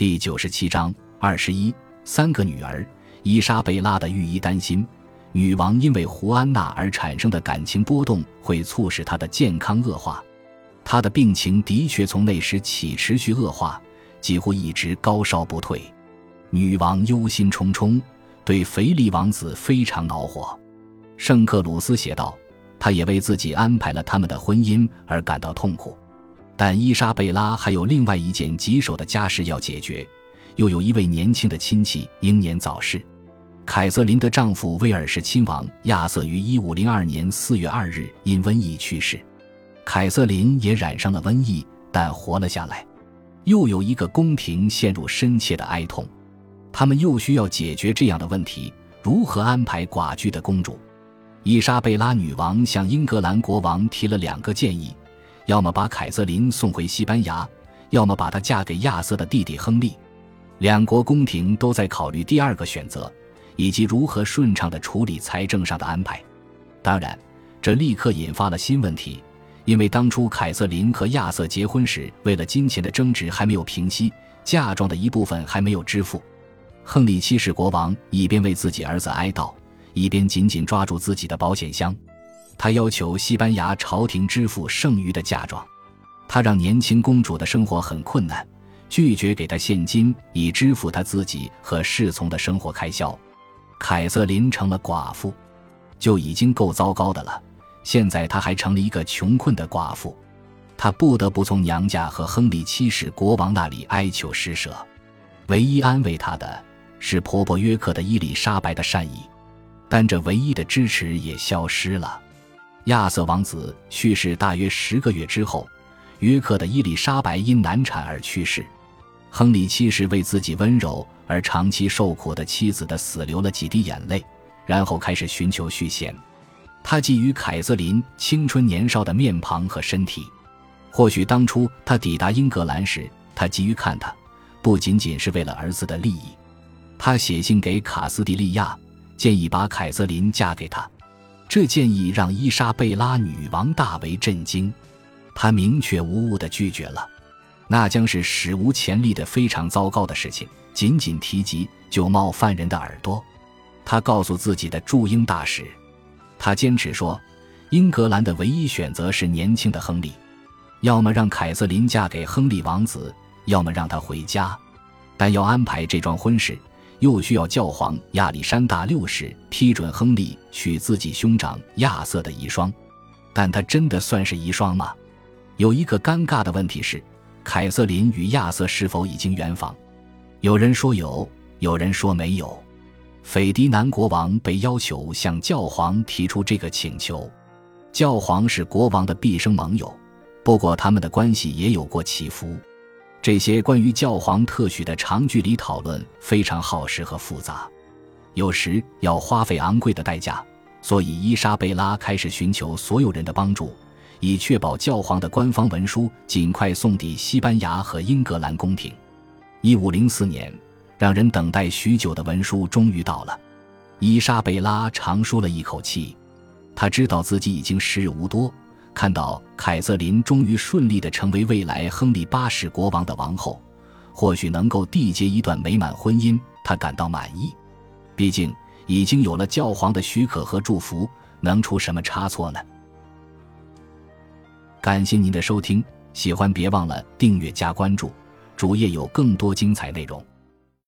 第九十七章二十一，三个女儿。伊莎贝拉的御医担心，女王因为胡安娜而产生的感情波动会促使她的健康恶化。她的病情的确从那时起持续恶化，几乎一直高烧不退。女王忧心忡忡，对腓力王子非常恼火。圣克鲁斯写道：“他也为自己安排了他们的婚姻而感到痛苦。”但伊莎贝拉还有另外一件棘手的家事要解决，又有一位年轻的亲戚英年早逝。凯瑟琳的丈夫威尔士亲王亚瑟于一五零二年四月二日因瘟疫去世，凯瑟琳也染上了瘟疫，但活了下来。又有一个宫廷陷入深切的哀痛，他们又需要解决这样的问题：如何安排寡居的公主？伊莎贝拉女王向英格兰国王提了两个建议。要么把凯瑟琳送回西班牙，要么把她嫁给亚瑟的弟弟亨利。两国宫廷都在考虑第二个选择，以及如何顺畅地处理财政上的安排。当然，这立刻引发了新问题，因为当初凯瑟琳和亚瑟结婚时，为了金钱的争执还没有平息，嫁妆的一部分还没有支付。亨利七世国王一边为自己儿子哀悼，一边紧紧抓住自己的保险箱。他要求西班牙朝廷支付剩余的嫁妆，他让年轻公主的生活很困难，拒绝给她现金以支付她自己和侍从的生活开销。凯瑟琳成了寡妇，就已经够糟糕的了，现在她还成了一个穷困的寡妇，她不得不从娘家和亨利七世国王那里哀求施舍。唯一安慰她的是婆婆约克的伊丽莎白的善意，但这唯一的支持也消失了。亚瑟王子去世大约十个月之后，约克的伊丽莎白因难产而去世。亨利七世为自己温柔而长期受苦的妻子的死流了几滴眼泪，然后开始寻求续弦。他觊觎凯瑟琳青春年少的面庞和身体。或许当初他抵达英格兰时，他急于看她，不仅仅是为了儿子的利益。他写信给卡斯蒂利亚，建议把凯瑟琳嫁给他。这建议让伊莎贝拉女王大为震惊，她明确无误地拒绝了。那将是史无前例的非常糟糕的事情，仅仅提及就冒犯人的耳朵。他告诉自己的驻英大使，他坚持说，英格兰的唯一选择是年轻的亨利，要么让凯瑟琳嫁给亨利王子，要么让他回家。但要安排这桩婚事。又需要教皇亚历山大六世批准亨利娶自己兄长亚瑟的遗孀，但他真的算是遗孀吗？有一个尴尬的问题是，凯瑟琳与亚瑟是否已经圆房？有人说有，有人说没有。斐迪南国王被要求向教皇提出这个请求，教皇是国王的毕生盟友，不过他们的关系也有过起伏。这些关于教皇特许的长距离讨论非常耗时和复杂，有时要花费昂贵的代价，所以伊莎贝拉开始寻求所有人的帮助，以确保教皇的官方文书尽快送抵西班牙和英格兰宫廷。一五零四年，让人等待许久的文书终于到了，伊莎贝拉长舒了一口气，她知道自己已经时日无多。看到凯瑟琳终于顺利地成为未来亨利八世国王的王后，或许能够缔结一段美满婚姻，他感到满意。毕竟已经有了教皇的许可和祝福，能出什么差错呢？感谢您的收听，喜欢别忘了订阅加关注，主页有更多精彩内容。